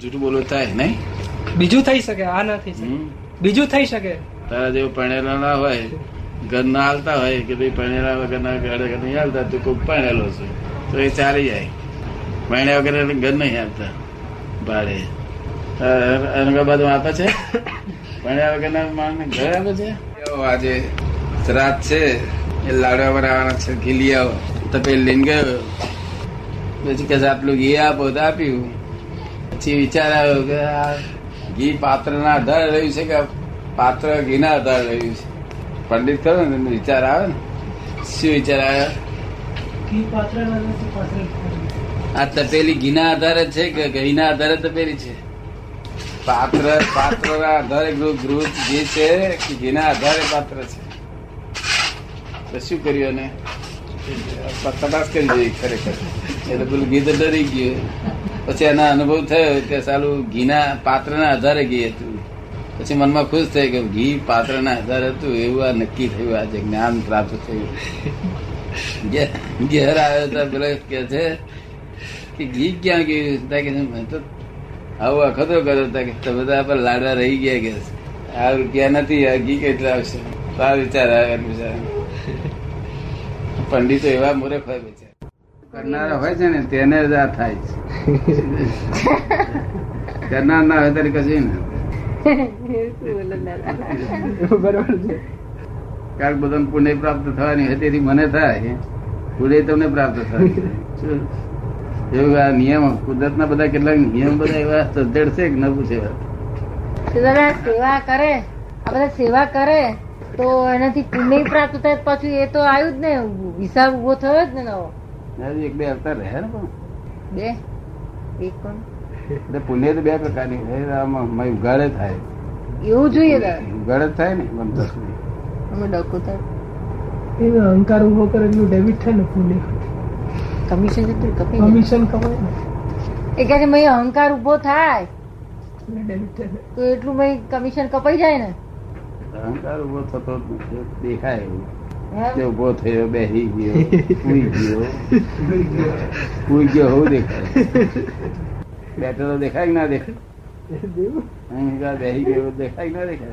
જૂઠું બોલો થાય નહીં? બીજું થઈ શકે આ ના થઈ શકે. બીજું થઈ શકે. તારા જેવું પરણેલા ના હોય ઘર ના હાલતા હોય કે ભાઈ પરણેલા વગર ઘર ઘર નહીં હાલતા તું કોઈ પરણેલો છે. તો એ ચાલી જાય. પરણ્યા વગર ઘર નહીં હાલતા. ભાડે. અનગાબાદમાં આપે છે? પરણ્યા વગર ના માણસ ઘર આપે છે? આજે રાત છે એ લાડવા બનાવવાના છે ઘી લઈ આવો. તો લઈને ગયો. પછી કે આટલું ઘી આપો તો આપ્યું. પછી વિચાર આવ્યો કે આ ઘી પાત્ર ના આધારે રહ્યું છે કે પાત્ર ઘી ના આધારે રહ્યું છે? પંડિત કરો ને એનો વિચાર આવે ને? શું વિચાર આવ્યો આ તપેલી ઘીના આધારે છે કે ઘીના આધારે તપેલી છે? પાત્ર પાત્ર ના આધારે ગૃહ ગૃહ ઘી છે કે ઘીના આધારે પાત્ર છે. તો શું કર્યું એને? તપાસ કરી જોઈએ ખરેખર. એટલે પેલું ઘી તો ડરી ગયું. પછી એના અનુભવ થયો કે સાલું ઘીના પાત્રના આધારે ઘી હતું. પછી મનમાં ખુશ થઈ કે ઘી પાત્રના આધારે હતું, એવું આ નક્કી થયું આજે, જ્ઞાન પ્રાપ્ત થયું. ઘેર આવ્યો તો પેલો કે છે કે ઘી ક્યાં ગયું? કે તો આવું અખતો કર્યો તા કે તમે બધા પર લાડવા રહી ગયા કે આ રૂપિયા નથી, આ ઘી કેટલા આવશે? તો આ વિચાર આવ્યા બિચારા પંડિતો એવા મોરે ફરે બિચારા કરનારા હોય છે ને, તેને જ આ થાય છે. કરનાર ના હોય ત્યારે કશું ને બરોબર છે કારણ બધાને પુણ્ય પ્રાપ્ત થવાની હોય તેથી મને થાય. પુણ્ય તમને પ્રાપ્ત થાય એવું આ નિયમ કુદરત ના બધા કેટલાક નિયમ બધા એવા સજ્જડ છે કે ન પૂછે સેવા કરે. આ બધા સેવા કરે તો એનાથી પુણ્ય પ્રાપ્ત થાય પાછું એ તો આવ્યું જ ને હિસાબ ઊભો થયો જ ને નવો. એક બે અવતાર રહ્યા ને બે? એટલે પુણ્ય તો બે પ્રકારની આમાં મય થાય. એવું જોઈએ ઉઘાડે થાય ને બનતો અમે ડખું થાય? અહંકાર ઊભો કરે એટલું ડેબિટ થાય ને પુણ્ય. કમિશન જેટલું કપાઈ કમિશન કમાય ને. એ કહે છે મય અહંકાર ઊભો થાય. તો એટલું મય કમિશન કપાઈ જાય ને? અહંકાર ઊભો થતો દેખાય એવું? તે ઊભો થયો બેસી ગયો સુઈ ગયો. સુઈ ગયો હોવું દેખાય? બેઠેલો દેખાય કે ના દેખાય? બેસી ગયો દેખાય ના દેખાય?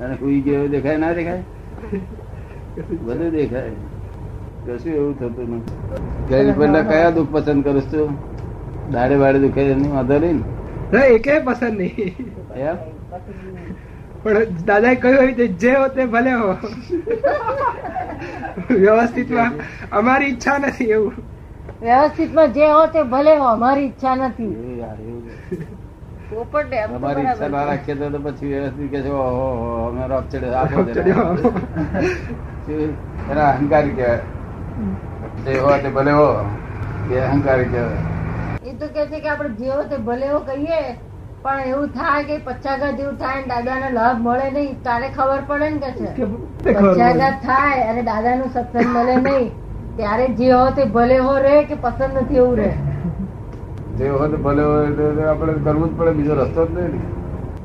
અને સુઈ ગયો દેખાય ના દેખાય? બધું દેખાય. કશું એવું થતું નથી. ગરીબ પહેલા કયા દુઃખ પસંદ કરું છું? દાડે વાડે દુખે એની વાંધો નહીં ને? એ કઈ પસંદ નહીં? પણ દાદાએ કહ્યું એવી રીતે જે હો તે ભલે હો. વ્યવસ્થિતમાં અમારી ઈચ્છા નથી એવું. વ્યવસ્થિતમાં જે હો તે ભલે હો અમારી ઈચ્છા નથી. તો ઈચ્છા ના રાખીએ તો તો પછી વ્યવસ્થિત કે છે ઓહો અમે રોપ આપો? એના અહંકારી કહેવાય. જે હો તે ભલે હો એ અહંકારી કહેવાય. એ તો કે છે કે આપણે જે હો તે ભલે હો કહીએ પણ એવું થાય કે પચાઘાત જેવું થાય ને દાદાને લાભ મળે નહીં તારે ખબર પડે ને કે છે. પચાઘાત થાય અને દાદાનું સત્સંગ મળે નહીં ત્યારે જે હો તે ભલે હો રે કે પસંદ નથી એવું રે. જે હો તે ભલે હો આપણે કરવું જ પડે બીજો રસ્તો જ નહીં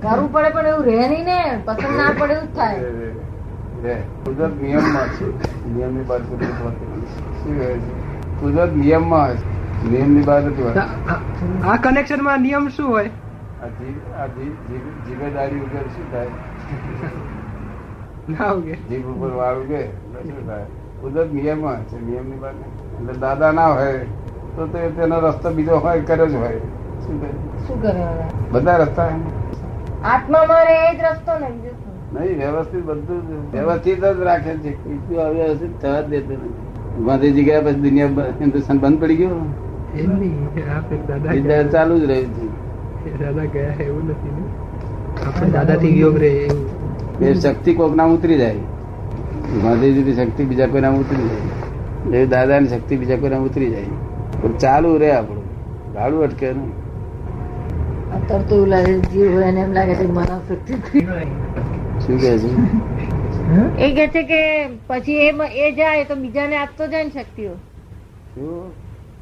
કરવું પડે પણ એવું રહે નહીં ને પસંદ ના પડે એવું જ થાય. કુદરત નિયમમાં છે. નિયમની બહાર કુદરત શું કહે છે? કુદરત નિયમમાં છે. નિયમની નથી આ- આ કનેક્શનમાં નિયમ શું હોય? જીભેદારી વગર શું થાય? જીભ ઉપર વાળ ઉગે? શું થાય? કુદરત નિયમમાં છે નિયમની વાત એટલે દાદા ના હોય તો તેનો રસ્તો બીજો હોય કરે જ હોય. શું કરે? બધા રસ્તા આત્મામાં રહે જ રસ્તો ને નહીં વ્યવસ્થિત બધું જ વ્યવસ્થિત જ રાખે છે. બીજું અવ્યવસ્થિત થવા જ દેતું નથી. ગાંધીજી ગયા પછી દુનિયા હિન્દુસ્તાન બંધ પડી ગયા. ચાલુ જ રહ્યું છે. દાદા ગયા એવું નથી ને? આપણે દાદા યોગ રે એવું. એ શક્તિ કોક નામ ઉતરી જાય. ગાંધીજીની શક્તિ બીજા કોઈ નામ ઉતરી જાય. એ દાદાની શક્તિ બીજા કોઈ નામ ઉતરી જાય. પણ ચાલુ રહે આપણું. ગાડું અટકે નહીં. અત્યારે તો એવું લાગે છે, જીવ હોય એમ લાગે છે માનવ શક્તિ શું કે છે? એ કે છે કે પછી એ એ જાય તો બીજાને આપતો જાય ને શક્તિઓ.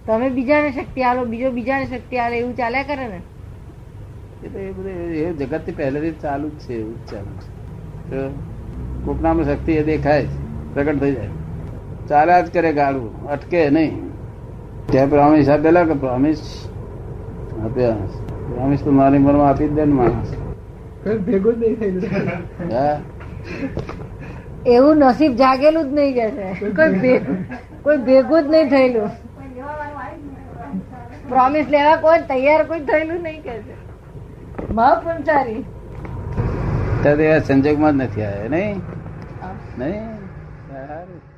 તમે બીજાને શક્તિ આલો બીજો બીજાને શક્તિ આલે એવું ચાલ્યા કરે ને? એ એ બધું એ જગતથી પહેલેથી ચાલુ જ છે એવું જ ચાલુ છે. કોકનામાં શક્તિ એ દેખાય પ્રગટ થઈ જાય. ચાલ્યા જ કરે ગાળું અટકે નહીં. ત્યાં પ્રોમિસ આપેલા કે પ્રોમિસ આપ્યા પ્રોમિસ તો મારી ઉંમરમાં આપી જ દે ને માણસ. ભેગો જ નહીં થયેલું હા. એવું નસીબ જાગેલું જ નહીં કે છે. કોઈ કોઈ ભેગું જ નહીં થયેલું. પ્રોમિસ લેવા કોઈ તૈયાર કોઈ થયેલું નહીં કે છે મહાપુંચારી ત્યારે એ સંજોગમાં જ નથી આવ્યા નહીં? નહીં? સારું.